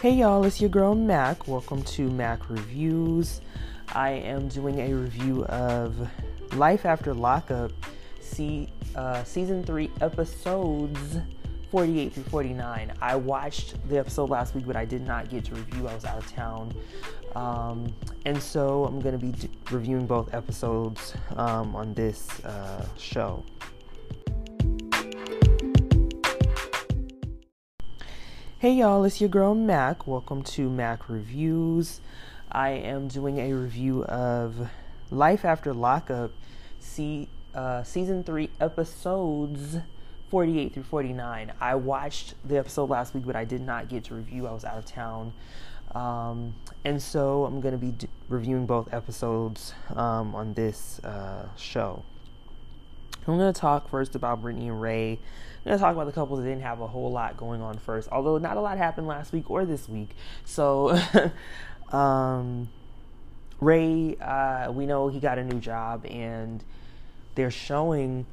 Hey y'all, it's your girl Mac. Welcome to Mac Reviews. I am doing a review of Life After Lockup, see, uh, season three, episodes 48 through 49. I watched the episode last week, but I did not get to review. I was out of town. Um, and so I'm going to be reviewing both episodes um, on this uh, show. Hey y'all, it's your girl Mac. Welcome to Mac Reviews. I am doing a review of Life After Lockup, see, uh, season three, episodes 48 through 49. I watched the episode last week, but I did not get to review. I was out of town. Um, and so I'm going to be d- reviewing both episodes um, on this uh, show. I'm going to talk first about Brittany and Ray. I'm going to talk about the couples that didn't have a whole lot going on first, although not a lot happened last week or this week. So, um, Ray, uh, we know he got a new job and they're showing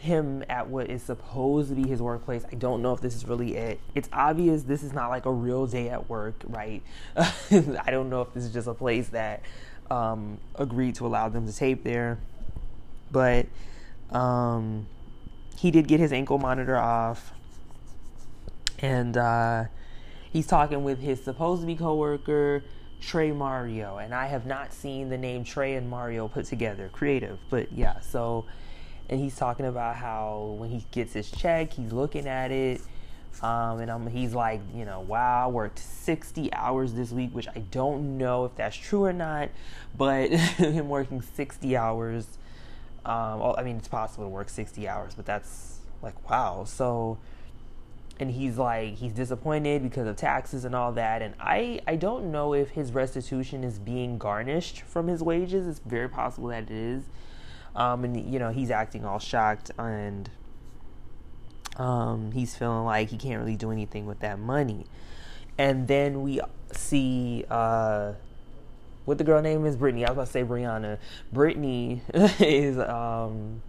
him at what is supposed to be his workplace. I don't know if this is really it. It's obvious this is not like a real day at work, right? I don't know if this is just a place that um, agreed to allow them to tape there. But um, he did get his ankle monitor off, and uh, he's talking with his supposed to be coworker Trey Mario, and I have not seen the name Trey and Mario put together. Creative, but yeah. So, and he's talking about how when he gets his check, he's looking at it. Um, and I'm, he's like, you know, wow, I worked 60 hours this week, which I don't know if that's true or not, but him working 60 hours um, I mean, it's possible to work 60 hours, but that's like, wow. So, and he's like, he's disappointed because of taxes and all that. And I, I don't know if his restitution is being garnished from his wages. It's very possible that it is. Um, and, you know, he's acting all shocked and um, he's feeling like he can't really do anything with that money. And then we see, uh, what the girl name is Brittany. I was about to say Brianna. Brittany is um,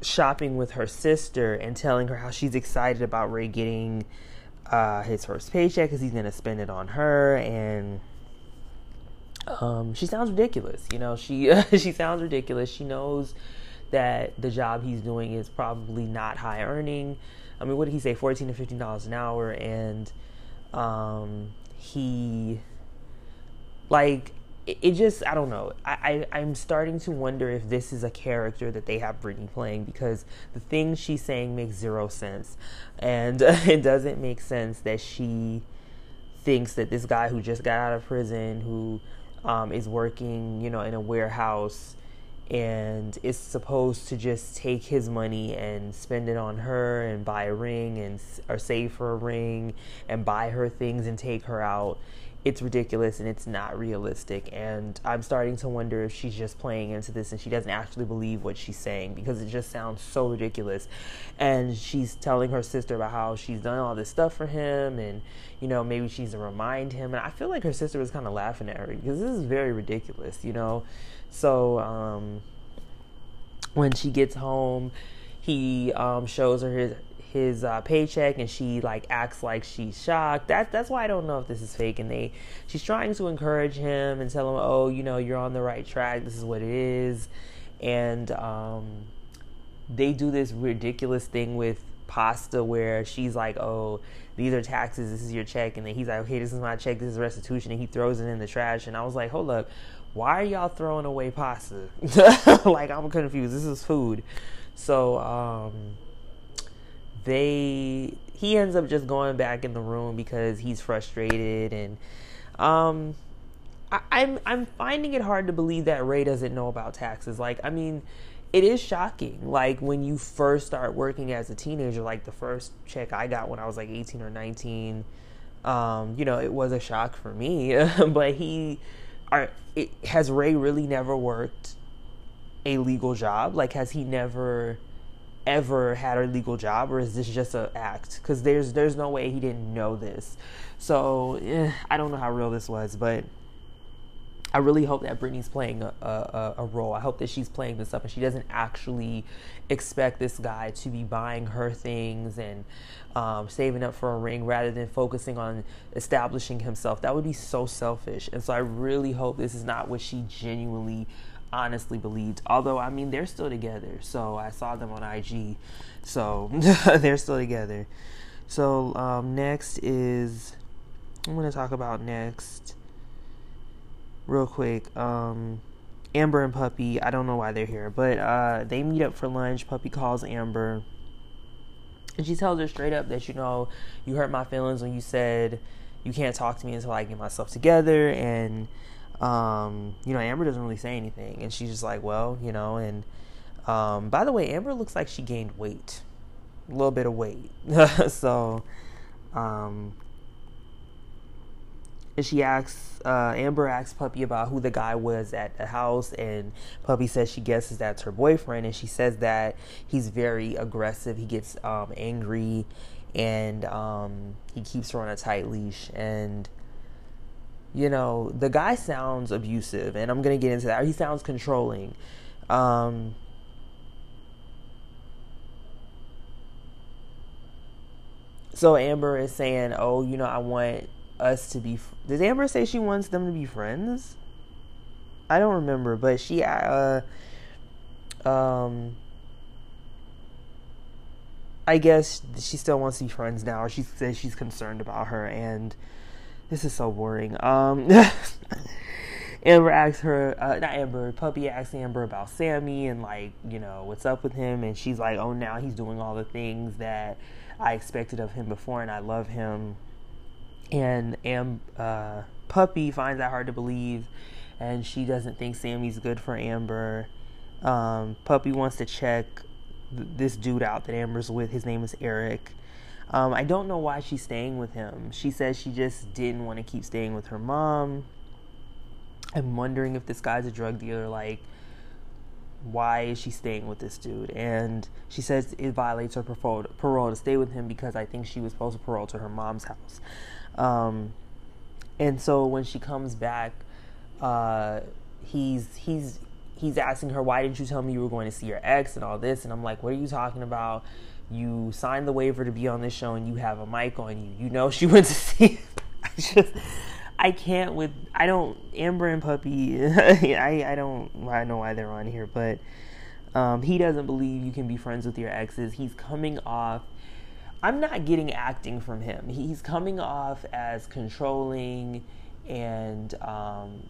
shopping with her sister and telling her how she's excited about Ray getting uh, his first paycheck because he's going to spend it on her and. Um, she sounds ridiculous, you know. She she sounds ridiculous. She knows that the job he's doing is probably not high earning. I mean, what did he say? Fourteen to fifteen dollars an hour, and um, he like it, it just I don't know. I, I I'm starting to wonder if this is a character that they have Brittany playing because the things she's saying makes zero sense, and uh, it doesn't make sense that she thinks that this guy who just got out of prison who um, is working you know in a warehouse and is supposed to just take his money and spend it on her and buy a ring and or save for a ring and buy her things and take her out it's ridiculous and it's not realistic. And I'm starting to wonder if she's just playing into this and she doesn't actually believe what she's saying because it just sounds so ridiculous. And she's telling her sister about how she's done all this stuff for him and, you know, maybe she's to remind him. And I feel like her sister was kind of laughing at her because this is very ridiculous, you know? So, um, when she gets home, he um, shows her his his uh, paycheck and she like acts like she's shocked. That that's why I don't know if this is fake. And they she's trying to encourage him and tell him, oh, you know, you're on the right track. This is what it is. And um, they do this ridiculous thing with pasta where she's like, oh, these are taxes. This is your check. And then he's like, okay, this is my check. This is restitution. And he throws it in the trash. And I was like, hold up. Why are y'all throwing away pasta? like, I'm confused. This is food. So, um, they he ends up just going back in the room because he's frustrated and um I, I'm I'm finding it hard to believe that Ray doesn't know about taxes. Like, I mean, it is shocking. Like when you first start working as a teenager, like the first check I got when I was like 18 or 19, um, you know, it was a shock for me. but he, are, it, has Ray really never worked a legal job? Like, has he never? Ever had a legal job or is this just an act because there's there's no way he didn't know this so eh, i don't know how real this was but I really hope that Brittany's playing a, a, a, role. I hope that she's playing this up and she doesn't actually expect this guy to be buying her things and um, saving up for a ring rather than focusing on establishing himself. That would be so selfish. And so I really hope this is not what she genuinely, honestly believed. Although, I mean, they're still together. So I saw them on IG. So they're still together. So um, next is, I'm going to talk about next real quick. Um, Amber and Puppy, I don't know why they're here, but uh, they meet up for lunch. Puppy calls Amber. And she tells her straight up that, you know, you hurt my feelings when you said you can't talk to me until I get myself together. And, um, you know, Amber doesn't really say anything. And she's just like, well, you know, and um, by the way, Amber looks like she gained weight, a little bit of weight. so, um, and she asks uh, Amber asks Puppy about who the guy was at the house, and Puppy says she guesses that's her boyfriend, and she says that he's very aggressive. He gets um, angry, and um, he keeps her on a tight leash. And you know, the guy sounds abusive, and I'm gonna get into that. He sounds controlling. Um, so Amber is saying, "Oh, you know, I want us to be. Does Amber say she wants them to be friends? I don't remember, but she uh um I guess she still wants to be friends now, she says she's concerned about her, and this is so boring. Um, Amber asks her, uh, not Amber, Puppy asks Amber about Sammy and like, you know, what's up with him, and she's like, oh, now he's doing all the things that I expected of him before, and I love him and Am uh, Puppy finds that hard to believe, and she doesn't think Sammy's good for Amber. Um, Puppy wants to check th- this dude out that Amber's with. His name is Eric. Um, I don't know why she's staying with him. She says she just didn't want to keep staying with her mom. I'm wondering if this guy's a drug dealer. Like, why is she staying with this dude? And she says it violates her parole, parole to stay with him because I think she was supposed to parole to her mom's house. Um, and so when she comes back, uh, he's he's he's asking her, "Why didn't you tell me you were going to see your ex and all this?" And I'm like, "What are you talking about? You signed the waiver to be on this show, and you have a mic on you. You know she went to see." I just I can't with I don't Amber and Puppy. I I don't I know why they're on here, but um, he doesn't believe you can be friends with your exes. He's coming off I'm not getting acting from him. He's coming off as controlling and um,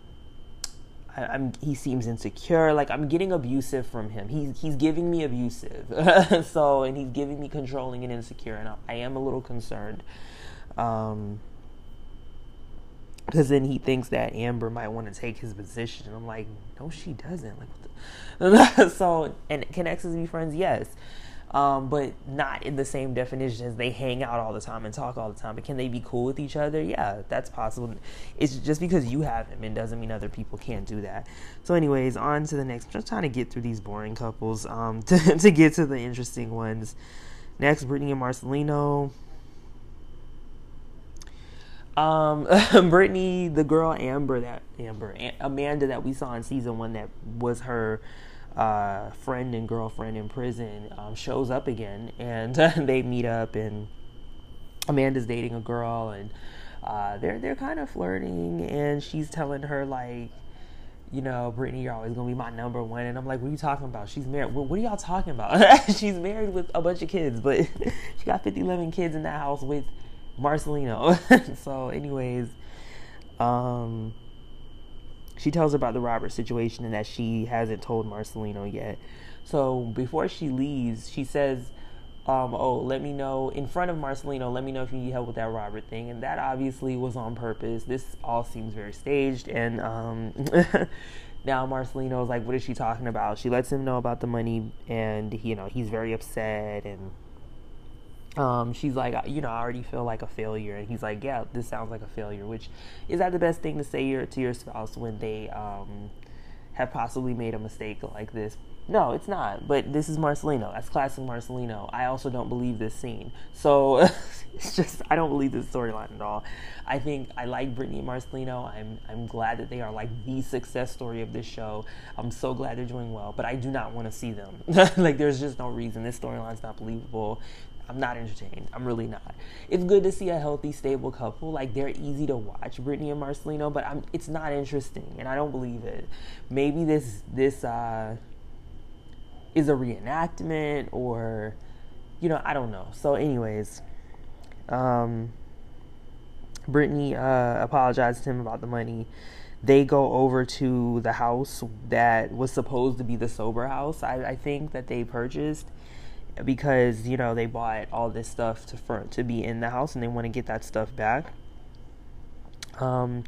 I, he seems insecure. Like I'm getting abusive from him. He's he's giving me abusive. so and he's giving me controlling and insecure, and I, I am a little concerned. Um, because then he thinks that Amber might want to take his position. I'm like, no, she doesn't. Like, so and can exes be friends? Yes um, but not in the same definition as they hang out all the time and talk all the time. But can they be cool with each other? Yeah, that's possible. It's just because you have them, it doesn't mean other people can't do that. So, anyways, on to the next. Just trying to get through these boring couples um, to, to get to the interesting ones. Next, Brittany and Marcelino. Um, Brittany, the girl Amber, that Amber, Amanda that we saw in season one, that was her uh, friend and girlfriend in prison um, shows up again, and they meet up, and Amanda's dating a girl, and uh, they're they're kind of flirting, and she's telling her like, you know, Brittany, you're always gonna be my number one, and I'm like, what are you talking about? She's married. What, what are y'all talking about? she's married with a bunch of kids, but she got 50, 11 kids in that house with Marcelino. so, anyways, um she tells about the Robert situation and that she hasn't told Marcelino yet. So before she leaves, she says, um, "Oh, let me know in front of Marcelino. Let me know if you need help with that Robert thing." And that obviously was on purpose. This all seems very staged. And um, now Marcelino is like, "What is she talking about?" She lets him know about the money, and you know he's very upset and um, she's like, you know, I already feel like a failure. And he's like, yeah, this sounds like a failure, which is that the best thing to say to your spouse when they um, have possibly made a mistake like this No, it's not. But this is Marcelino. That's classic Marcelino. I also don't believe this scene. So it's just I don't believe this storyline at all. I think I like Brittany and Marcelino. I'm I'm glad that they are like the success story of this show. I'm so glad they're doing well, but I do not want to see them. like there's just no reason. This storyline's not believable. I'm not entertained. I'm really not. It's good to see a healthy, stable couple. Like they're easy to watch, Brittany and Marcelino, but I'm it's not interesting and I don't believe it. Maybe this this uh is a reenactment or you know, I don't know. So anyways, um Brittany uh apologized to him about the money. They go over to the house that was supposed to be the sober house, I, I think, that they purchased because you know they bought all this stuff to for, to be in the house and they want to get that stuff back. Um,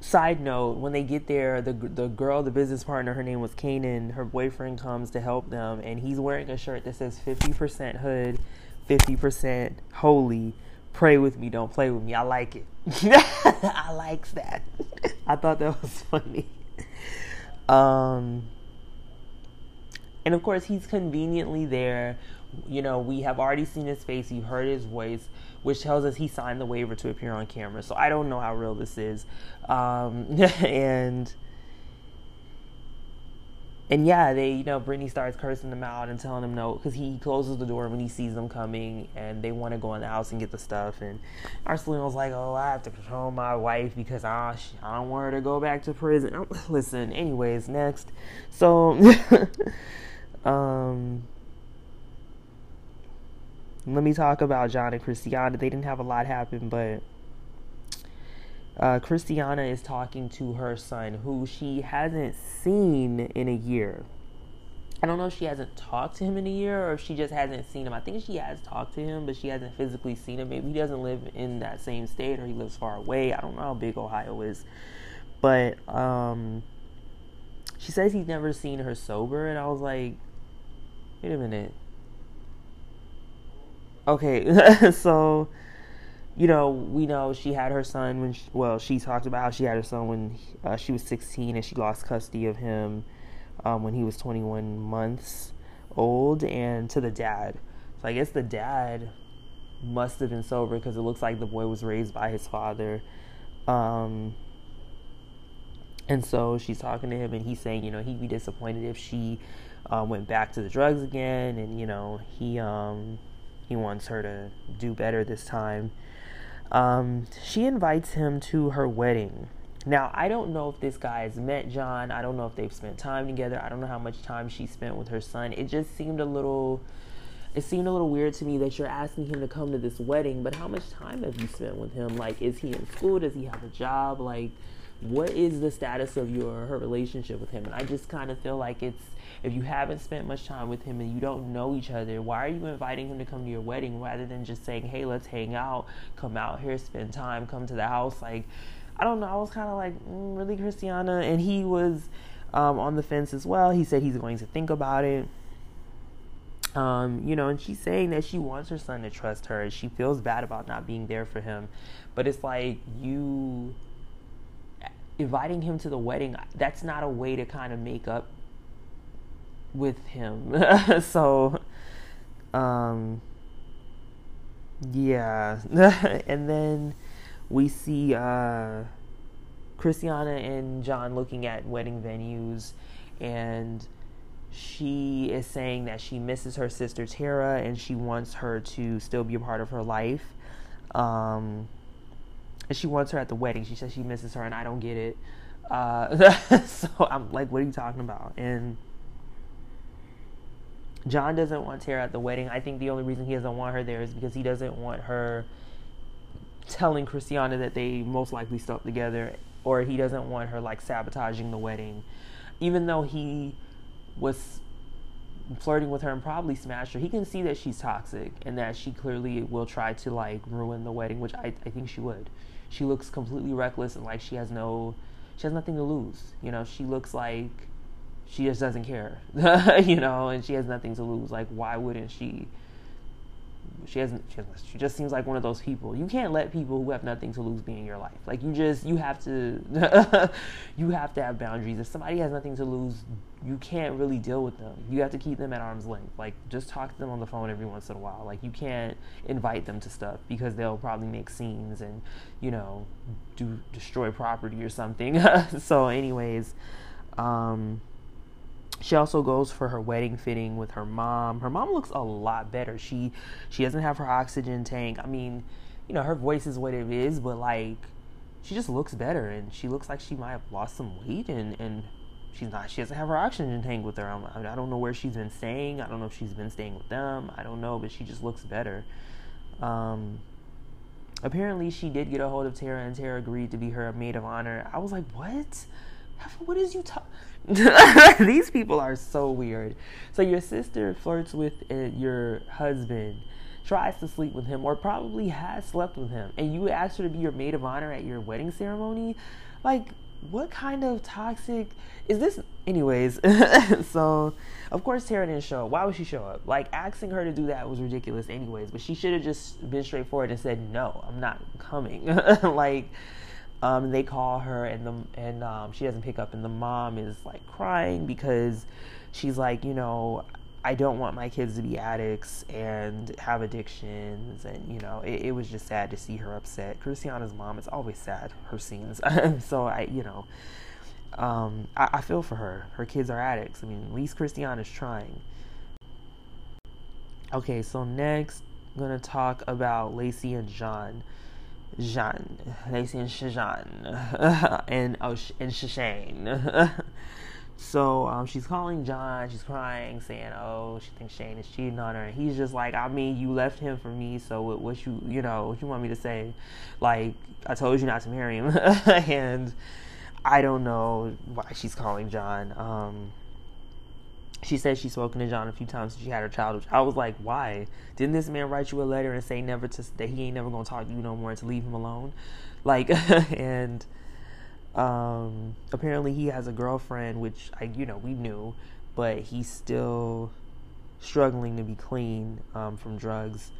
side note: when they get there, the the girl, the business partner, her name was Kanan. Her boyfriend comes to help them, and he's wearing a shirt that says fifty percent hood, fifty percent holy. Pray with me, don't play with me. I like it. I likes that. I thought that was funny. Um and of course, he's conveniently there. You know, we have already seen his face, you heard his voice, which tells us he signed the waiver to appear on camera. So I don't know how real this is. Um, and and yeah, they, you know, Brittany starts cursing them out and telling them no, because he closes the door when he sees them coming, and they want to go in the house and get the stuff. And Marcelino's like, "Oh, I have to control my wife because I, I don't want her to go back to prison." Listen, anyways, next. So Um, let me talk about John and Kristianna. They didn't have a lot happen, but uh, Kristianna is talking to her son, who she hasn't seen in a year. I don't know if she hasn't talked to him in a year or if she just hasn't seen him. I think she has talked to him, but she hasn't physically seen him. Maybe he doesn't live in that same state or he lives far away. I don't know how big Ohio is. But um, she says he's never seen her sober, and I was like, Wait a minute. Okay, so you know, we know she had her son when, she, well, she talked about how she had her son when uh, she was 16 and she lost custody of him um, when he was 21 months old and to the dad. So I guess the dad must have been sober because it looks like the boy was raised by his father. Um, and so she's talking to him and he's saying, you know, he'd be disappointed if she um, went back to the drugs again, and you know he um, he wants her to do better this time. Um, she invites him to her wedding. Now I don't know if this guy has met John. I don't know if they've spent time together. I don't know how much time she spent with her son. It just seemed a little. It seemed a little weird to me that you're asking him to come to this wedding, but how much time have you spent with him? Like, is he in school? Does he have a job? Like, what is the status of your her relationship with him? And I just kind of feel like it's if you haven't spent much time with him and you don't know each other, why are you inviting him to come to your wedding rather than just saying, "Hey, let's hang out, come out here, spend time, come to the house"? Like, I don't know. I was kind of like, mm, really, Kristianna, and he was um, on the fence as well. He said he's going to think about it. Um, you know, and she's saying that she wants her son to trust her. She feels bad about not being there for him, but it's like you inviting him to the wedding. That's not a way to kind of make up with him. so, um, yeah. and then we see uh, Kristianna and John looking at wedding venues, and she is saying that she misses her sister Terra and she wants her to still be a part of her life. Um, and she wants her at the wedding. She says she misses her, and I don't get it. Uh, so I'm like, what are you talking about? And John doesn't want Terra at the wedding. I think the only reason he doesn't want her there is because he doesn't want her telling Kristianna that they most likely slept together, or he doesn't want her like sabotaging the wedding. Even though he was flirting with her and probably smashed her, he can see that she's toxic and that she clearly will try to like ruin the wedding, which I, I think she would. She looks completely reckless and like she has no, she has nothing to lose. You know, she looks like she just doesn't care, you know, and she has nothing to lose. Like, why wouldn't she? She hasn't she, hasn't, she just seems like one of those people. You can't let people who have nothing to lose be in your life. Like you just you have to you have to have boundaries. If somebody has nothing to lose you can't really deal with them. You have to keep them at arm's length. Like just talk to them on the phone every once in a while. Like you can't invite them to stuff because they'll probably make scenes and you know do destroy property or something. So anyways um she also goes for her wedding fitting with her mom. Her mom looks a lot better. She she doesn't have her oxygen tank. I mean, you know, her voice is what it is, but like she just looks better and she looks like she might have lost some weight and and she's not she doesn't have her oxygen tank with her. I'm, I don't know where she's been staying. I don't know if she's been staying with them. I don't know, but she just looks better. Um apparently she did get a hold of Terra and Terra agreed to be her maid of honor. I was like, "What?" What is you talk? These people are so weird. So your sister flirts with uh, your husband, tries to sleep with him, or probably has slept with him, and you ask her to be your maid of honor at your wedding ceremony. Like, what kind of toxic is this? Anyways, so of course Terra didn't show up. Why would she show up? Like asking her to do that was ridiculous, anyways. But she should have just been straightforward and said, "No, I'm not coming." like um, they call her and the and um, she doesn't pick up and the mom is like crying because she's like you know I don't want my kids to be addicts and have addictions and you know it, it was just sad to see her upset. Kristianna's mom is always sad her scenes so I you know um, I, I feel for her. Her kids are addicts. I mean at least Kristianna's trying. Okay, so next I'm gonna talk about Lacey and John. Jean, Lacey and Shajan, and oh, and Shashane. so um, she's calling John. She's crying, saying, "Oh, she thinks Shane is cheating on her." And he's just like, "I mean, you left him for me, so what, what you, you know, what you want me to say? Like, I told you not to marry him." and I don't know why she's calling John. Um, she said she's spoken to John a few times since she had her child. I was like, why? Didn't this man write you a letter and say never to that he ain't never gonna talk to you no more and to leave him alone? Like, and um, apparently he has a girlfriend, which I you know we knew, but he's still struggling to be clean um, from drugs.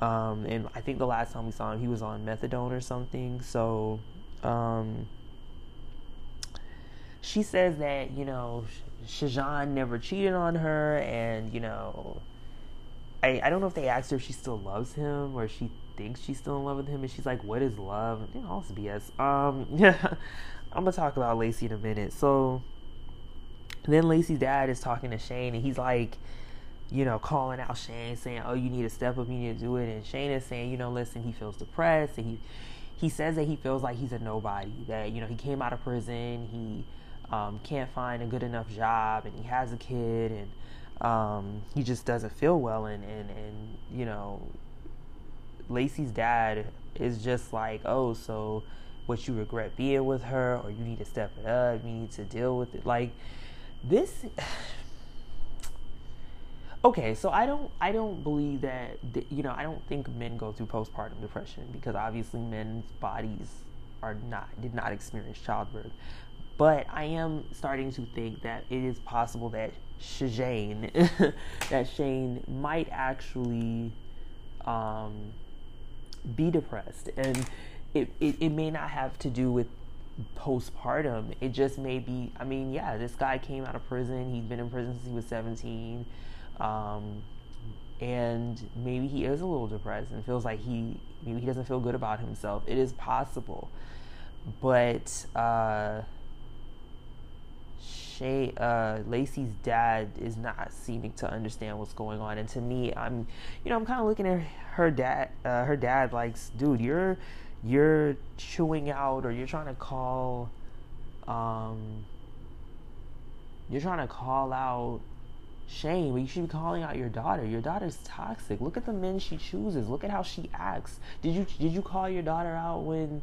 Um, and I think the last time we saw him, he was on methadone or something. So um, she says that you know Shajan never cheated on her, and you know, I I don't know if they asked her if she still loves him or she thinks she's still in love with him, and she's like, "What is love?" You know, all this BS. Um, yeah, I'm gonna talk about Lacey in a minute. So then Lacey's dad is talking to Shane, and he's like, you know, calling out Shane, saying, "Oh, you need to step up, you need to do it." And Shane is saying, you know, listen, he feels depressed, and he he says that he feels like he's a nobody. That you know, he came out of prison, he um, can't find a good enough job and he has a kid and um, he just doesn't feel well and, and, and you know lacey's dad is just like oh so what you regret being with her or you need to step it up you need to deal with it. Like this okay so i don't i don't believe that you know i don't think men go through postpartum depression because obviously men's bodies are not did not experience childbirth but I am starting to think that it is possible that Shane, that Shane might actually um, be depressed, and it, it it may not have to do with postpartum. It just may be. I mean, yeah, this guy came out of prison. He's been in prison since he was seventeen. Um, and maybe he is a little depressed and feels like he maybe he doesn't feel good about himself. It is possible, but uh, Shay, uh, Lacey's dad is not seeming to understand what's going on, and to me, I'm, you know, I'm kind of looking at her dad. Uh, her dad, like, dude, you're, you're chewing out, or you're trying to call, um, you're trying to call out Shane, but you should be calling out your daughter. Your daughter's toxic. Look at the men she chooses. Look at how she acts. Did you did you call your daughter out when,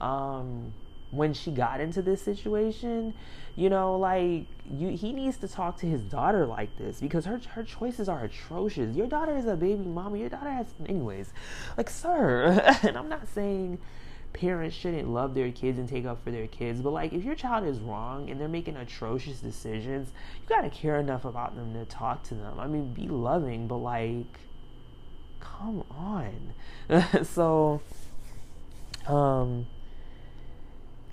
um, when she got into this situation you know like you he needs to talk to his daughter like this because her her choices are atrocious. Your daughter is a baby mama. Your daughter has anyways like sir and i'm not saying parents shouldn't love their kids and take up for their kids but like if your child is wrong and they're making atrocious decisions you got to care enough about them to talk to them. I mean be loving but like come on. so, um,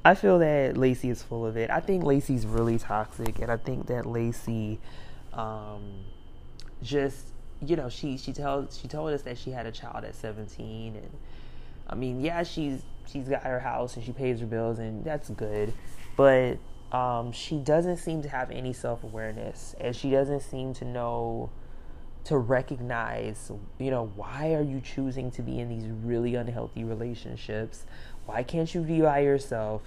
I feel that Lacey is full of it. I think Lacey's really toxic, and I think that Lacey, um, just you know, she she tells she told us that she had a child at 17, and I mean, yeah, she's she's got her house and she pays her bills, and that's good, but um, she doesn't seem to have any self awareness, and she doesn't seem to know to recognize, you know, why are you choosing to be in these really unhealthy relationships? Why can't you be by yourself?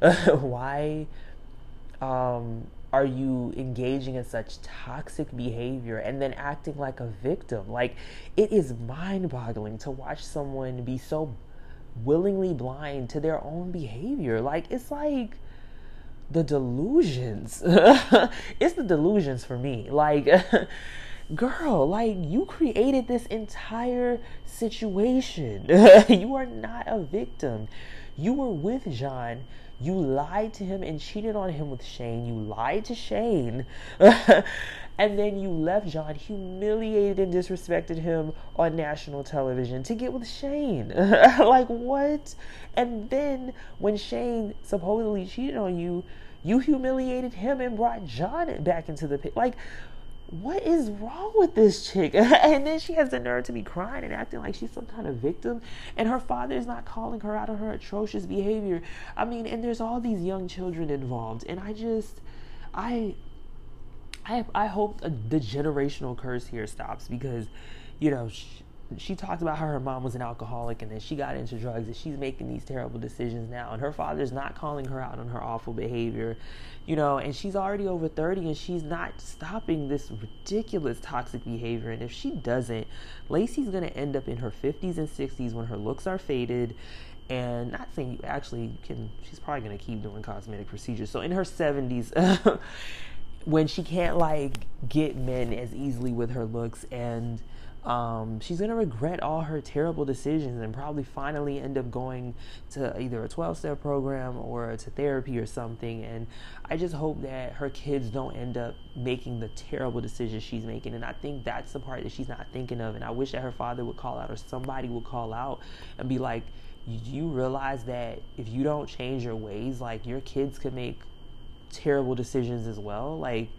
why um, are you engaging in such toxic behavior and then acting like a victim? Like, it is mind boggling to watch someone be so willingly blind to their own behavior. Like, it's like the delusions. it's the delusions for me. Like, girl, like you created this entire situation. you are not a victim. You were with John. You lied to him and cheated on him with Shane. You lied to Shane. and then you left John, humiliated and disrespected him on national television to get with Shane. like, what? And then when Shane supposedly cheated on you, you humiliated him and brought John back into the pit. Like, what is wrong with this chick? and then she has the nerve to be crying and acting like she's some kind of victim, and her father is not calling her out on her atrocious behavior. I mean, and there's all these young children involved, and I just, I, I, I hope the generational curse here stops because, you know. She, she talked about how her mom was an alcoholic and then she got into drugs and she's making these terrible decisions now. And her father's not calling her out on her awful behavior you know and she's already over 30 and she's not stopping this ridiculous toxic behavior. And if she doesn't lacey's going to end up in her 50s and 60s when her looks are faded. And not saying you actually can she's probably going to keep doing cosmetic procedures. So in her 70s when she can't like get men as easily with her looks and um, she's going to regret all her terrible decisions and probably finally end up going to either a 12 step program or to therapy or something. And I just hope that her kids don't end up making the terrible decisions she's making. And I think that's the part that she's not thinking of. And I wish that her father would call out or somebody would call out and be like, you realize that if you don't change your ways, like your kids could make terrible decisions as well. Like,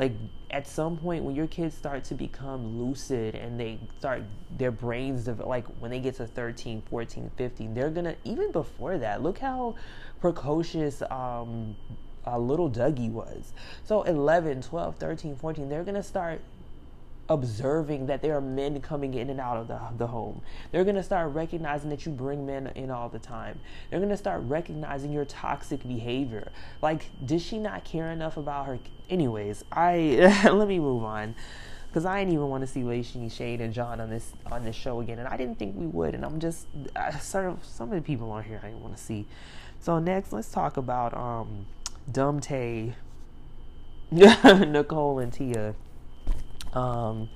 like at some point when your kids start to become lucid and they start their brains like when they get to 13 14 15 they're gonna even before that look how precocious um, uh, little dougie was. So 11 12 13 14 they're gonna start observing that there are men coming in and out of the, the home. They're going to start recognizing that you bring men in all the time. They're going to start recognizing your toxic behavior. Like, did she not care enough about her? Anyways, I let me move on because I didn't even want to see Lacey, Shade, and John on this on this show again, and I didn't think we would. And I'm just I, sort some of the people on here I didn't want to see. So next, let's talk about um, Dumb Tay, Nicolle, and Tia. Um,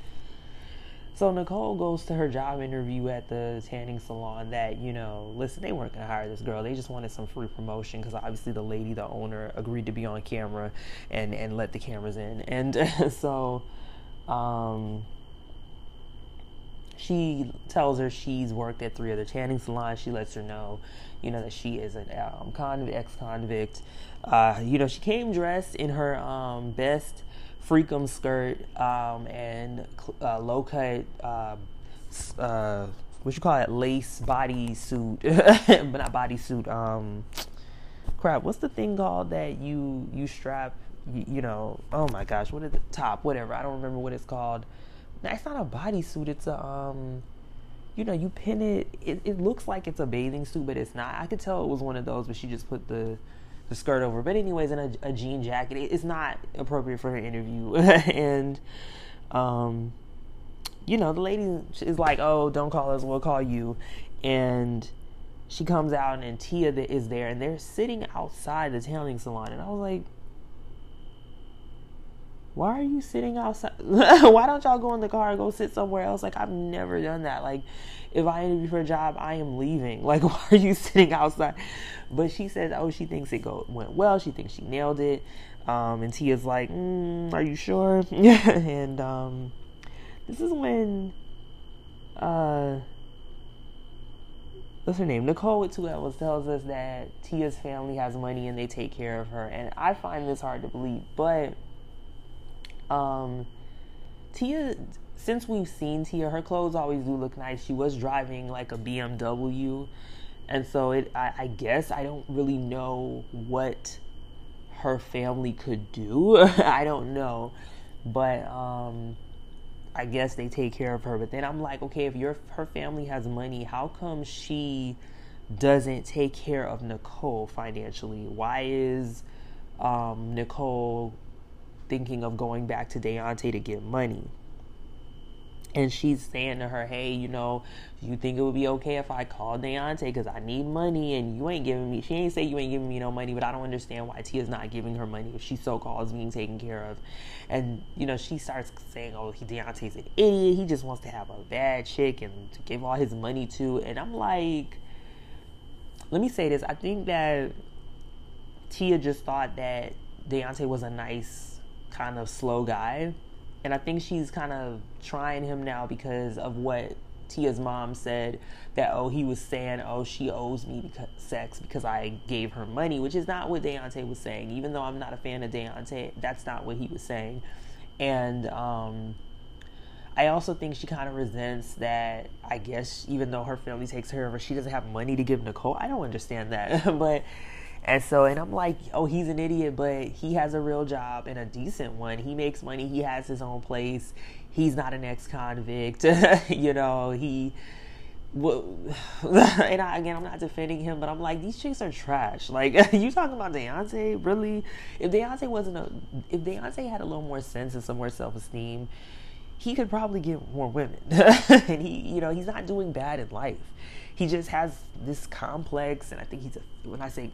so Nicolle goes to her job interview at the tanning salon that, you know, listen, they weren't going to hire this girl. They just wanted some free promotion because obviously the lady, the owner, agreed to be on camera and, and let the cameras in. And so um, she tells her she's worked at three other tanning salons. She lets her know, you know, that she is an um, convict, ex-convict. Uh, you know, she came dressed in her um, best – freakum skirt um, and uh, low cut, uh, uh, what you call it, lace body suit, but not body suit. Um, crap, what's the thing called that you you strap? You, you know, oh my gosh, what is the top? Whatever, I don't remember what it's called. It's not a body suit. It's a um, you know, you pin it, it. It looks like it's a bathing suit, but it's not. I could tell it was one of those, but she just put the the skirt over. But anyways, in a, a jean jacket, it's not appropriate for her interview. and um, you know, the lady is like, "Oh, don't call us, we'll call you." And she comes out, and Tia is there, and they're sitting outside the tanning salon. And I was like, why are you sitting outside? why don't y'all go in the car and go sit somewhere else? Like, I've never done that. Like, if I interview for a job, I am leaving. Like, why are you sitting outside? But she says, oh, she thinks it go went well. She thinks she nailed it. Um, and Tia's like, mm, are you sure? and um, this is when uh, what's her name? Nicolle with two levels tells us that Tia's family has money and they take care of her, and I find this hard to believe. But um, Tia, since we've seen Tia, her clothes always do look nice. She was driving like a BMW, and so it. I, I guess I don't really know what her family could do. I don't know, but um I guess they take care of her. But then I'm like, okay, if your her family has money, how come she doesn't take care of Nicolle financially? Why is um, Nicolle thinking of going back to Daonte to get money? and she's saying to her, "Hey, you know, you think it would be okay if I call Daonte because I need money and you ain't giving me." She ain't say you ain't giving me no money, but I don't understand why Tia's not giving her money if she so calls being taken care of. And you know, she starts saying, "Oh, he, Daonte's an idiot. He just wants to have a bad chick and to give all his money to." And I'm like, let me say this: I think that Tia just thought that Daonte was a nice, kind of slow guy and I think she's kind of trying him now because of what Tia's mom said that oh he was saying oh she owes me because, sex because I gave her money, which is not what Daonte was saying. Even though I'm not a fan of Daonte, that's not what he was saying. And um, I also think she kind of resents that. I guess even though her family takes care of her, she doesn't have money to give Nicolle. I don't understand that, but and so, and I'm like, oh, he's an idiot, but he has a real job and a decent one. He makes money. He has his own place. He's not an ex-convict. you know, he. and I, again, I'm not defending him, but I'm like, these chicks are trash. Like, you talking about Daonte? Really? If Daonte wasn't a, if Daonte had a little more sense and some more self-esteem, he could probably get more women. and he, you know, he's not doing bad in life. He just has this complex, and I think he's a, when I say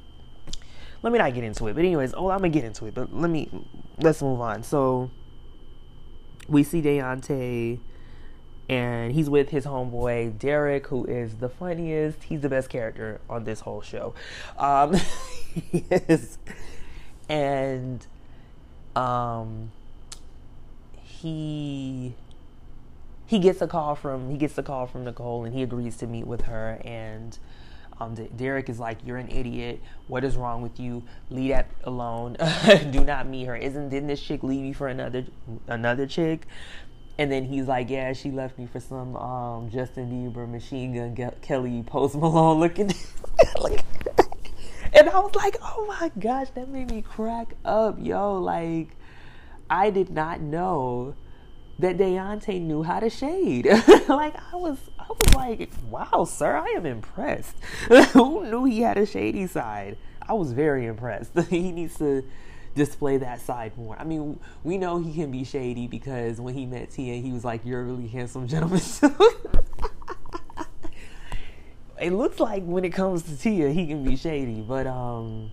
let me not get into it. But anyways, oh, I'm gonna get into it. But let me let's move on. So we see Daonte, and he's with his homeboy Derek, who is the funniest. He's the best character on this whole show. Um, yes, and um, he he gets a call from he gets a call from Nicolle, and he agrees to meet with her and um, Derek is like, "You're an idiot. What is wrong with you? Leave that alone. Do not meet her. Isn't didn't this chick leave me for another another chick?" And then he's like, "Yeah, she left me for some um, Justin Bieber, Machine Gun Kelly, Post Malone looking." and I was like, "Oh my gosh, that made me crack up, yo!" Like, I did not know that Daonte knew how to shade. like I was, I was like, wow, sir, I am impressed. Who knew he had a shady side? I was very impressed. he needs to display that side more. I mean, we know he can be shady because when he met Tia, he was like, "You're a really handsome gentleman." it looks like when it comes to Tia, he can be shady, but um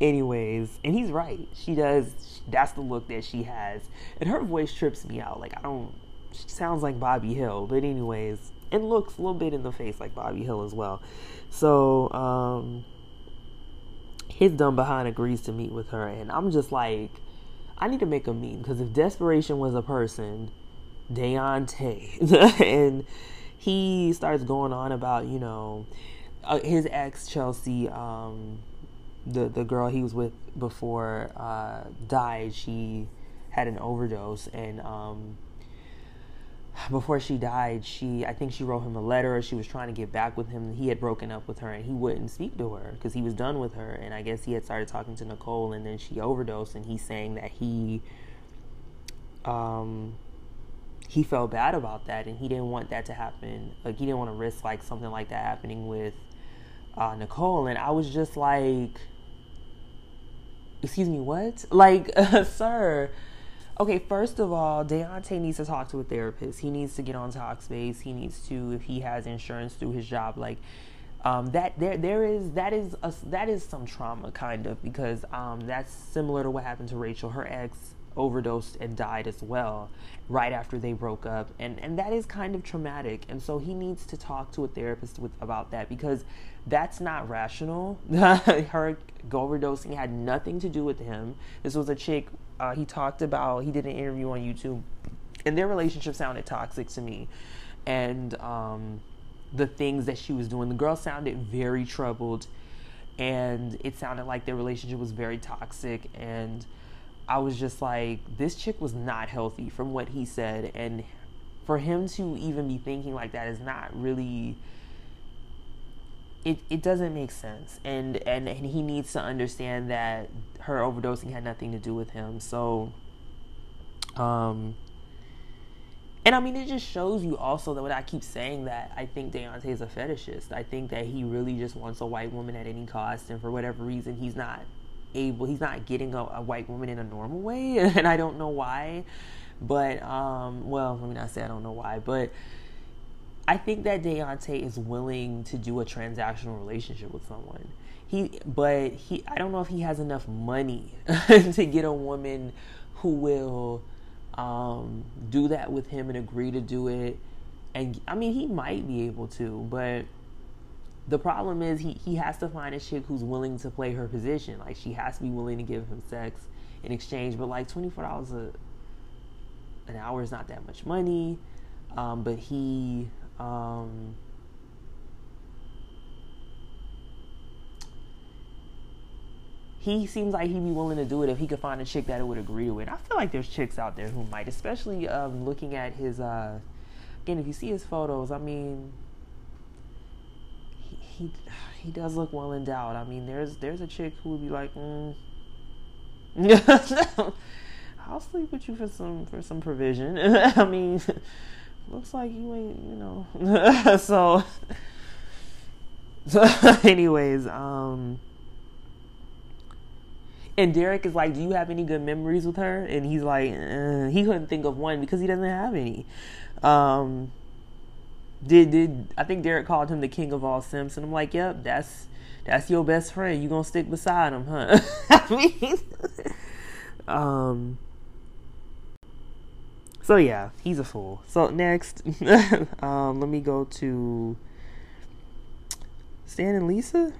anyways and he's right. She does that's the look that she has. And her voice trips me out. Like i don't she sounds like bobby hill but anyways and looks a little bit in the face like bobby hill as well. So um his dumb behind agrees to meet with her and i'm just like i need to make a meme because if desperation was a person Daonte and he starts going on about you know uh, his ex Chelsea um the the girl he was with before uh, died. She had an overdose, and um, before she died, she I think she wrote him a letter. She was trying to get back with him. He had broken up with her, and he wouldn't speak to her because he was done with her. And I guess he had started talking to Nicolle, and then she overdosed. And he's saying that he um he felt bad about that, and he didn't want that to happen. Like he didn't want to risk like something like that happening with uh, Nicolle. And I was just like excuse me, what? Like, uh, sir. Okay, first of all, Daonte needs to talk to a therapist. He needs to get on Talkspace. He needs to, if he has insurance through his job, like um, that. There, there is that is a, that is some trauma, kind of, because um, that's similar to what happened to Rachel. Her ex overdosed and died as well right after they broke up and and that is kind of traumatic and so he needs to talk to a therapist with about that because that's not rational her overdosing had nothing to do with him this was a chick uh, he talked about he did an interview on youtube and their relationship sounded toxic to me and um, the things that she was doing. The girl sounded very troubled, and it sounded like their relationship was very toxic. And I was just like, this chick was not healthy from what he said, and for him to even be thinking like that is not really it, it doesn't make sense. And, and and he needs to understand that her overdosing had nothing to do with him. So um and I mean, it just shows you also that what I keep saying that I think Daonte is a fetishist. I think that he really just wants a white woman at any cost, and for whatever reason, he's not able, he's not getting a, a white woman in a normal way, and I don't know why. But um, well, let me not say I don't know why, but I think that Daonte is willing to do a transactional relationship with someone. He, but he, I don't know if he has enough money to get a woman who will um, do that with him and agree to do it. And I mean, he might be able to, but the problem is he, he has to find a chick who's willing to play her position. Like she has to be willing to give him sex in exchange. But like twenty four dollars an hour is not that much money. Um, but he um, he seems like he'd be willing to do it if he could find a chick that would agree to it. I feel like there's chicks out there who might, especially um, looking at his. Uh, again, if you see his photos, I mean, he, he does look well endowed. I mean, there's there's a chick who would be like, mm, I'll sleep with you for some for some provision. I mean, looks like you ain't, you know. so, so, anyways, um and Derek is like, "Do you have any good memories with her?" And he's like, uh, he couldn't think of one because he doesn't have any. Um, did did I think Derek called him the king of all simps? And I'm like, "Yep, that's that's your best friend. You gonna stick beside him, huh?" I mean, um. So yeah, he's a fool. So next, um, let me go to Stan and Lisa.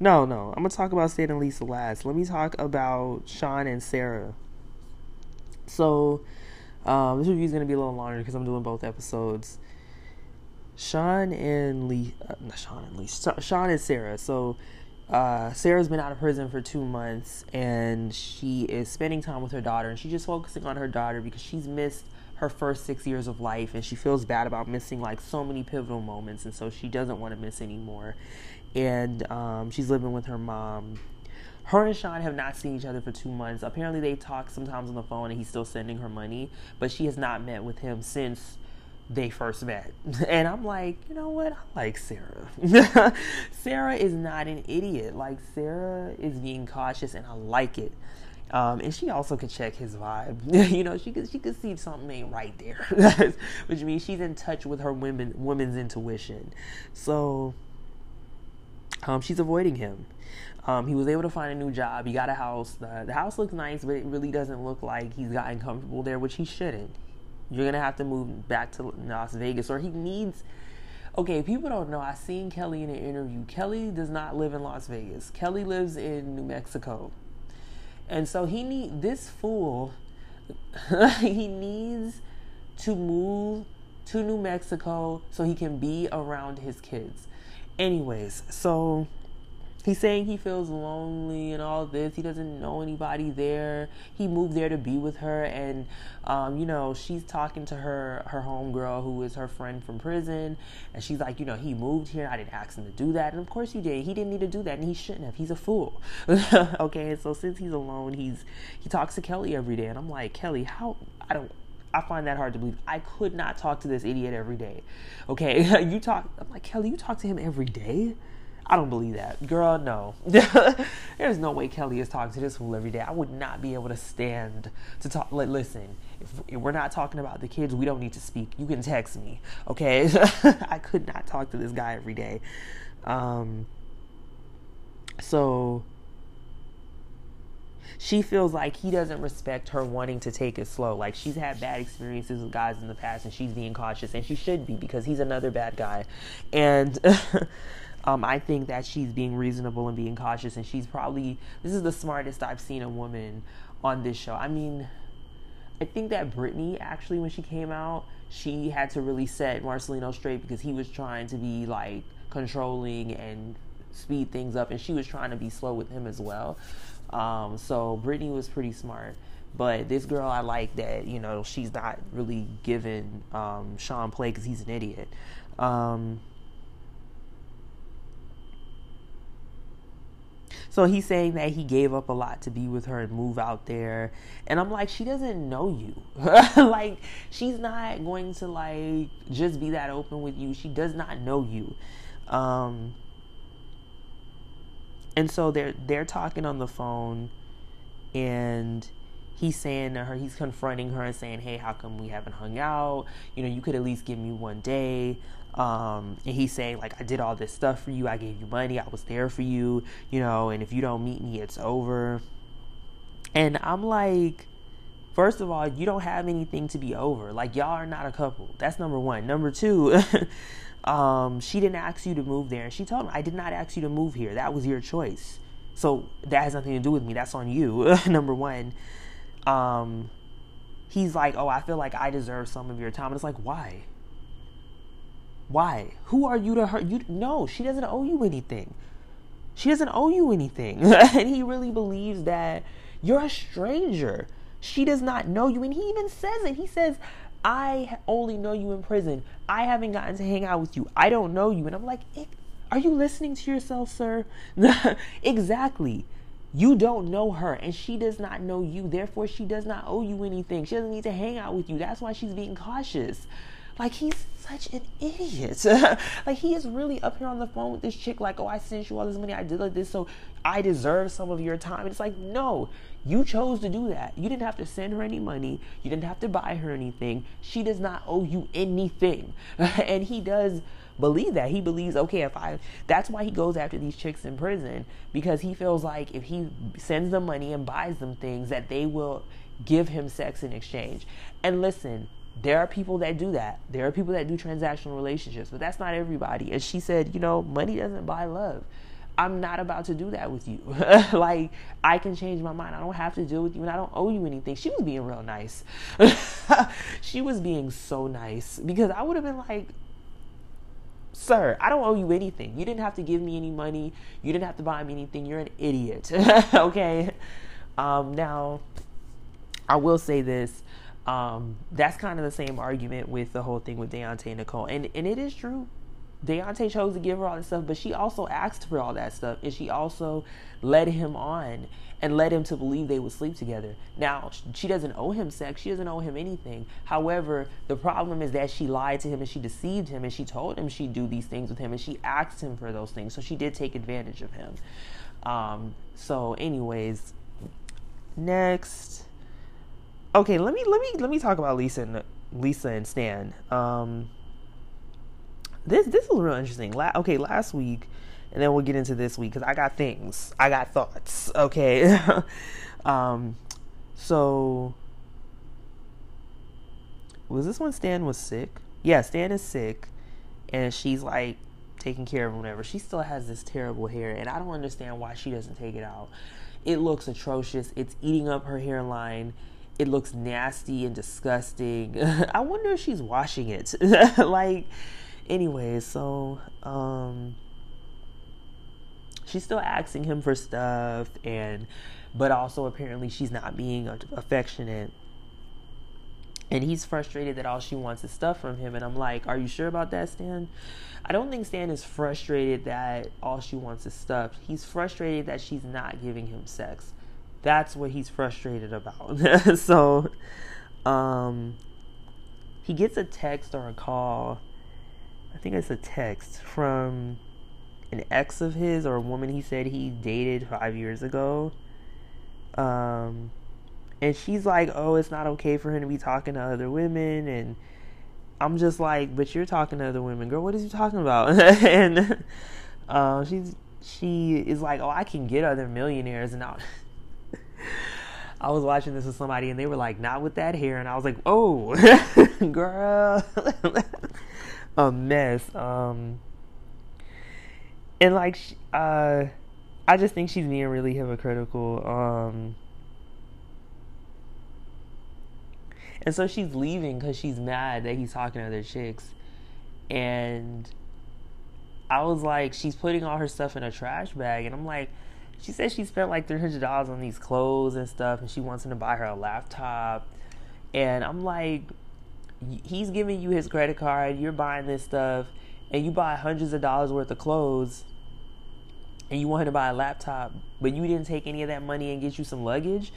No, no. I'm gonna talk about Stan and Lisa last. Let me talk about Sean and Sarah. So, um, this review is gonna be a little longer because I'm doing both episodes. Sean and Lee, uh, not Sean and Lee, Sean and Sarah. So, uh, Sarah's been out of prison for two months, and she is spending time with her daughter, and she's just focusing on her daughter because she's missed her first six years of life, and she feels bad about missing like so many pivotal moments, and so she doesn't want to miss anymore and um, she's living with her mom. Her and Sean have not seen each other for two months. Apparently, they talk sometimes on the phone, and he's still sending her money, but she has not met with him since they first met. And I'm like, you know what? I like Sarah. Sarah is not an idiot. Like, Sarah is being cautious, and I like it. Um, and she also could check his vibe. you know, she could she could see something ain't right there, which means she's in touch with her women woman's intuition. So um, she's avoiding him. Um, he was able to find a new job. He got a house. The, the house looks nice, but it really doesn't look like he's gotten comfortable there, which he shouldn't. You're gonna have to move back to Las Vegas, or he needs. Okay, people don't know. I seen Kelly in an interview. Kelly does not live in Las Vegas. Kelly lives in New Mexico, and so he need this fool. he needs to move to New Mexico so he can be around his kids. Anyways, so he's saying he feels lonely and all this. He doesn't know anybody there. He moved there to be with her, and um, you know she's talking to her her homegirl who is her friend from prison, and she's like, you know, he moved here. I didn't ask him to do that, and of course you did. He didn't need to do that, and he shouldn't have. He's a fool. okay, so since he's alone, he's he talks to Kelly every day, and I'm like, Kelly, how I don't I find that hard to believe. I could not talk to this idiot every day. Okay, you talk. I'm like Kelly. You talk to him every day. I don't believe that, girl. No, there's no way Kelly is talking to this fool every day. I would not be able to stand to talk. Like, listen, if, if we're not talking about the kids, we don't need to speak. You can text me, okay? I could not talk to this guy every day. Um, so she feels like he doesn't respect her wanting to take it slow. Like she's had bad experiences with guys in the past and she's being cautious and she should be because he's another bad guy. And um, I think that she's being reasonable and being cautious and she's probably this is the smartest I've seen a woman on this show. I mean, I think that Brittany actually, when she came out, she had to really set Marcelino straight because he was trying to be like controlling and speed things up, and she was trying to be slow with him as well. Um, so Brittany was pretty smart. But this girl, I like that, you know, she's not really giving um, Sean play because he's an idiot. Um, So he's saying that he gave up a lot to be with her and move out there. And I'm like, she doesn't know you. like, she's not going to like just be that open with you. She does not know you. Um and so they're they're talking on the phone and he's saying to her, he's confronting her and saying, Hey, how come we haven't hung out? You know, you could at least give me one day. Um, and he's saying like I did all this stuff for you. I gave you money. I was there for you. You know, and if you don't meet me, it's over. And I'm like, first of all, you don't have anything to be over. Like y'all are not a couple. That's number one. Number two. um, she didn't ask you to move there, she told him, "I did not ask you to move here. That was your choice. So that has nothing to do with me. That's on you." number one. Um, he's like, "Oh, I feel like I deserve some of your time." And it's like, why? Why? Who are you to her? You no, she doesn't owe you anything. She doesn't owe you anything. and he really believes that you're a stranger. She does not know you. And he even says it. He says, I only know you in prison. I haven't gotten to hang out with you. I don't know you. And I'm like, are you listening to yourself, sir? exactly. You don't know her and she does not know you. Therefore, she does not owe you anything. She doesn't need to hang out with you. That's why she's being cautious. Like he's such an idiot. like he is really up here on the phone with this chick, like, oh, I sent you all this money, I did like this, so I deserve some of your time. And it's like, no, you chose to do that. You didn't have to send her any money. You didn't have to buy her anything. She does not owe you anything. and he does believe that. He believes, okay, if I, that's why he goes after these chicks in prison because he feels like if he sends them money and buys them things, that they will give him sex in exchange. And listen, there are people that do that. There are people that do transactional relationships, but that's not everybody. And she said, you know, money doesn't buy love. I'm not about to do that with you. like, I can change my mind. I don't have to deal with you and I don't owe you anything. She was being real nice. she was being so nice because I would have been like, Sir, I don't owe you anything. You didn't have to give me any money. You didn't have to buy me anything. You're an idiot. okay. Um, now, I will say this um, that's kind of the same argument with the whole thing with Daonte and Nicolle. And and it is true. Daonte chose to give her all this stuff, but she also asked for all that stuff. And she also led him on and led him to believe they would sleep together. Now, she doesn't owe him sex. She doesn't owe him anything. However, the problem is that she lied to him and she deceived him and she told him she'd do these things with him and she asked him for those things. So she did take advantage of him. Um, so, anyways, next okay, let me let me let me talk about Lisa and Lisa and Stan. Um, this this was real interesting. La- okay, last week, and then we'll get into this week because I got things, I got thoughts. Okay, um, so was this when Stan was sick? Yeah, Stan is sick, and she's like taking care of him. Whatever. She still has this terrible hair, and I don't understand why she doesn't take it out. It looks atrocious. It's eating up her hairline it looks nasty and disgusting. I wonder if she's washing it. like, anyway, so um, she's still asking him for stuff, and but also apparently she's not being affectionate. And he's frustrated that all she wants is stuff from him. And I'm like, Are you sure about that, Stan? I don't think Stan is frustrated that all she wants is stuff. He's frustrated that she's not giving him sex that's what he's frustrated about. so, um, he gets a text or a call. I think it's a text from an ex of his or a woman he said he dated five years ago. Um, and she's like, "Oh, it's not okay for him to be talking to other women." And I'm just like, "But you're talking to other women, girl. What is you talking about?" and uh, she's she is like, "Oh, I can get other millionaires," and I. I was watching this with somebody and they were like, not with that hair. And I was like, oh, girl, a mess. Um, and like, uh, I just think she's being really hypocritical. Um, And so she's leaving because she's mad that he's talking to other chicks. And I was like, she's putting all her stuff in a trash bag. And I'm like, she said she spent like $300 on these clothes and stuff. And she wants him to buy her a laptop. And I'm like, he's giving you his credit card. You're buying this stuff. And you buy hundreds of dollars worth of clothes. And you want him to buy a laptop. But you didn't take any of that money and get you some luggage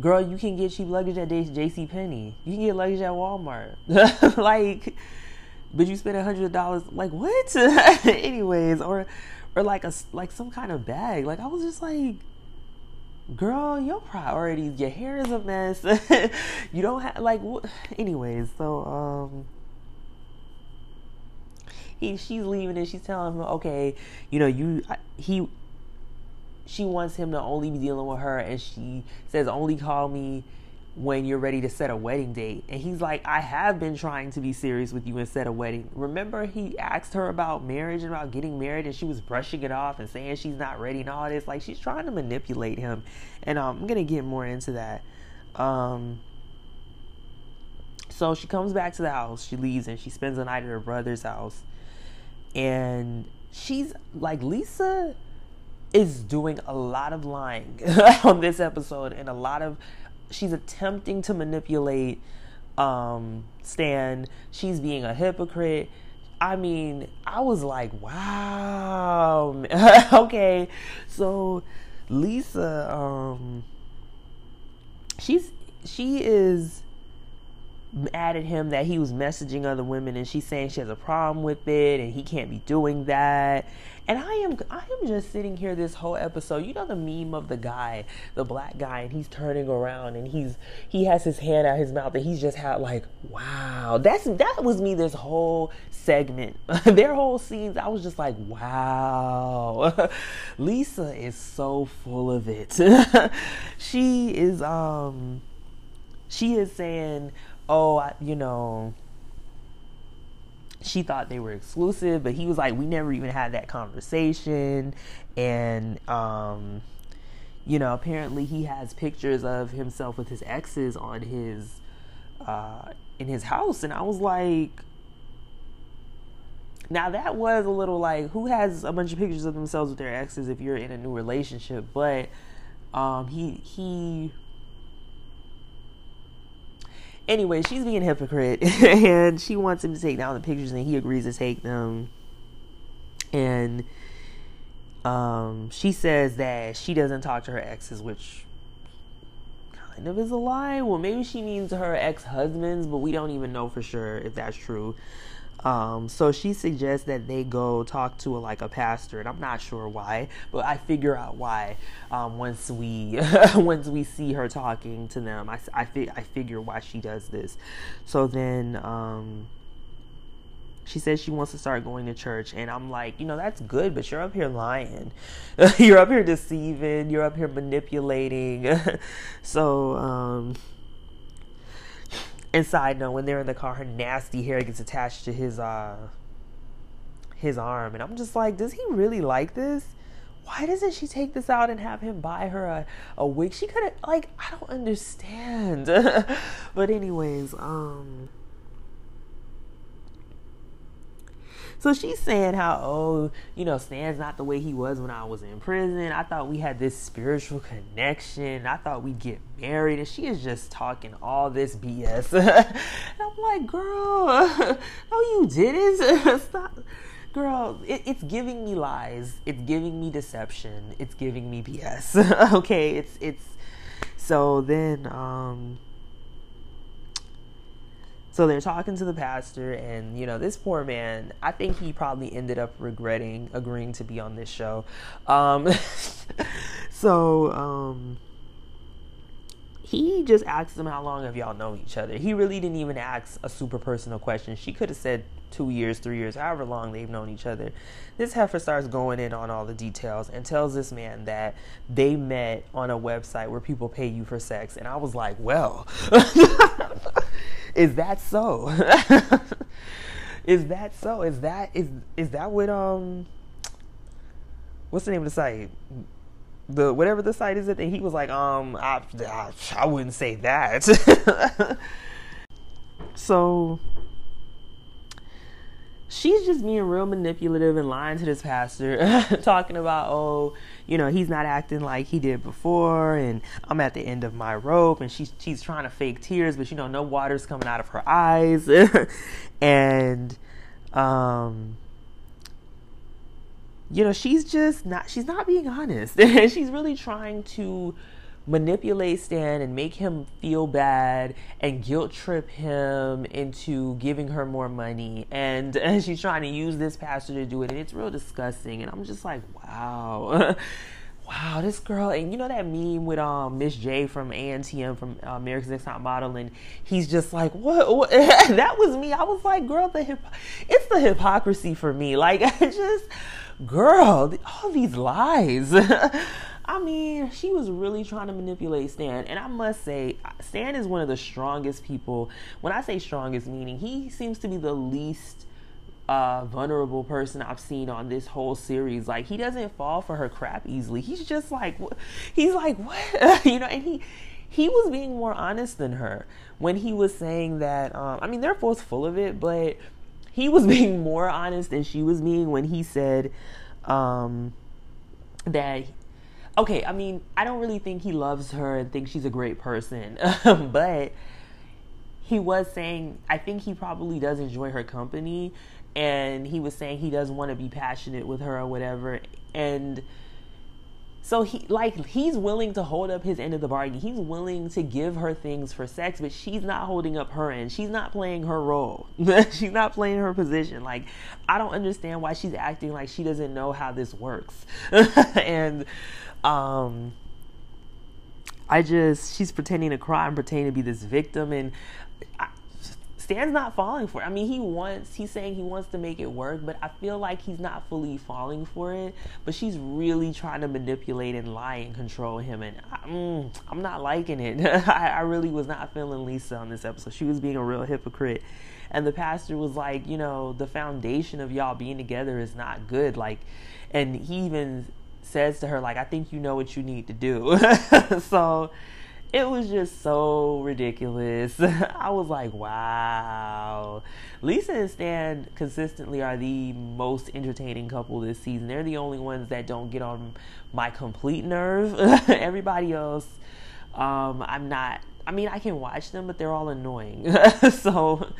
girl, you can get cheap luggage at J.C. Penney. You can get luggage at Walmart. like, but you spend a hundred dollars. Like what? Anyways, or or like a like some kind of bag. Like I was just like, girl, your priorities. Your hair is a mess. you don't have like. What? Anyways, so um. He, she's leaving and she's telling him, okay, you know, you he she wants him to only be dealing with her and she says only call me when you're ready to set a wedding date. And he's like i have been trying to be serious with you and set a wedding. Remember he asked her about marriage and about getting married and she was brushing it off and saying she's not ready and all this. Like she's trying to manipulate him. And um, i'm gonna get more into that. Um, so she comes back to the house. She leaves and she spends the night at her brother's house. And she's like lisa is doing a lot of lying on this episode and a lot of she's attempting to manipulate um Stan. She's being a hypocrite. I mean, I was like, wow. okay. So Lisa um she's she is at him that he was messaging other women and she's saying she has a problem with it and he can't be doing that and I am I am just sitting here this whole episode. You know the meme of the guy, the black guy, and he's turning around and he's he has his hand out his mouth and he's just had like, wow. That's that was me this whole segment. Their whole scenes, I was just like, wow. Lisa is so full of it. she is um she is saying, "Oh, you know, she thought they were exclusive, but he was like, we never even had that conversation. And, um, you know, apparently he has pictures of himself with his exes on his, uh, in his house. And I was like, now that was a little like, who has a bunch of pictures of themselves with their exes if you're in a new relationship? But, um, he, he, Anyway, she's being hypocrite and she wants him to take down the pictures and he agrees to take them. And um, she says that she doesn't talk to her exes, which kind of is a lie. Well, maybe she means her ex husbands, but we don't even know for sure if that's true. Um, so she suggests that they go talk to a, like a pastor, and I'm not sure why, but I figure out why um, once we once we see her talking to them. I I, fi- I figure why she does this. So then. Um, she says she wants to start going to church and i'm like you know that's good but you're up here lying you're up here deceiving you're up here manipulating so um and side note, when they're in the car, her nasty hair gets attached to his uh his arm, and I'm just like, does he really like this? Why doesn't she take this out and have him buy her a, a wig? She could have like I don't understand. but anyways, um So she's saying how, oh, you know, Stan's not the way he was when I was in prison. I thought we had this spiritual connection. I thought we'd get married. And she is just talking all this BS. and I'm like, girl, no, you didn't. Stop. Girl, it, it's giving me lies. It's giving me deception. It's giving me BS. okay, it's, it's, so then, um, so they're talking to the pastor, and you know, this poor man, I think he probably ended up regretting agreeing to be on this show. Um, so, um, he just asked them how long have y'all known each other. He really didn't even ask a super personal question. She could have said two years, three years, however long they've known each other. This heifer starts going in on all the details and tells this man that they met on a website where people pay you for sex. And I was like, well, is that so? is that so? Is that is is that what um what's the name of the site? the whatever the site is that he was like um I, I, I wouldn't say that So she's just being real manipulative and lying to this pastor, talking about, oh, you know, he's not acting like he did before, and I'm at the end of my rope, and she's she's trying to fake tears, but you know, no water's coming out of her eyes, and um, you know, she's just not she's not being honest, and she's really trying to manipulate Stan and make him feel bad and guilt trip him into giving her more money. And, and she's trying to use this pastor to do it. And it's real disgusting. And I'm just like, wow. wow, this girl, and you know that meme with um Miss J from ANTM from uh, America's Next Top Model, and he's just like, what? what? that was me. I was like, girl, the hip, it's the hypocrisy for me. Like, just, girl, all these lies. I mean, she was really trying to manipulate Stan. And I must say, Stan is one of the strongest people. When I say strongest, meaning he seems to be the least uh, vulnerable person I've seen on this whole series. Like, he doesn't fall for her crap easily. He's just like, he's like, what? you know, and he, he was being more honest than her when he was saying that. Um, I mean, they're both full of it, but he was being more honest than she was being when he said um, that okay, I mean, I don't really think he loves her and thinks she's a great person, but he was saying, I think he probably does enjoy her company, and he was saying he doesn't want to be passionate with her or whatever, and so he like he's willing to hold up his end of the bargain. He's willing to give her things for sex, but she's not holding up her end. She's not playing her role. she's not playing her position. Like I don't understand why she's acting like she doesn't know how this works. and um, I just she's pretending to cry and pretending to be this victim, and I, Stan's not falling for it. I mean, he wants he's saying he wants to make it work, but I feel like he's not fully falling for it. But she's really trying to manipulate and lie and control him, and I, mm, I'm not liking it. I, I really was not feeling Lisa on this episode. She was being a real hypocrite. And the pastor was like, you know, the foundation of y'all being together is not good. Like, and he even says to her like i think you know what you need to do. So it was just so ridiculous. I was like wow. Lisa and stan consistently are the most entertaining couple this season. They're the only ones that don't get on my complete nerve. Everybody else um, i'm not i mean i can watch them but they're all annoying. So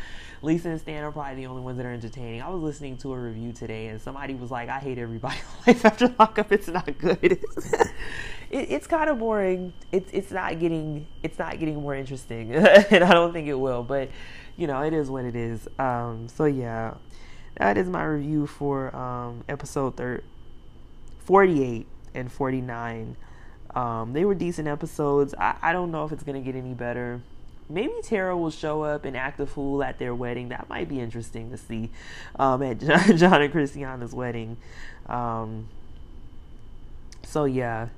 Lisa and Stan are probably the only ones that are entertaining. I was listening to a review today, and somebody was like, "I hate everybody. Life after lockup, it's not good. it, it's kind of boring. It's it's not getting it's not getting more interesting, and I don't think it will. But you know, it is what it is. Um, so yeah, that is my review for um, episode thir- 48 and 49. Um, they were decent episodes. I, I don't know if it's gonna get any better maybe Terra will show up and act a fool at their wedding. That might be interesting to see um, at John and Kristianna's wedding. Um, so yeah.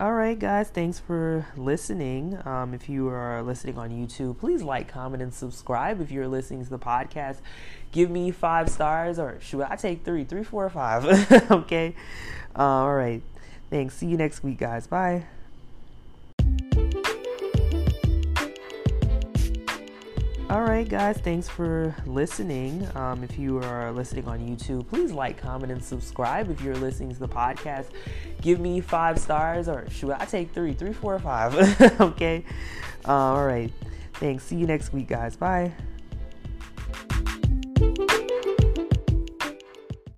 All right, guys. Thanks for listening. Um, if you are listening on YouTube, please like, comment, and subscribe. If you're listening to the podcast, give me five stars, or should I take three, three, four, five? okay. Uh, all right. Thanks. See you next week, guys. Bye. All right, guys, thanks for listening. Um, if you are listening on YouTube, please like, comment, and subscribe. If you're listening to the podcast, give me five stars, or should I take three, three, four, five? okay. Uh, all right. Thanks. See you next week, guys. Bye.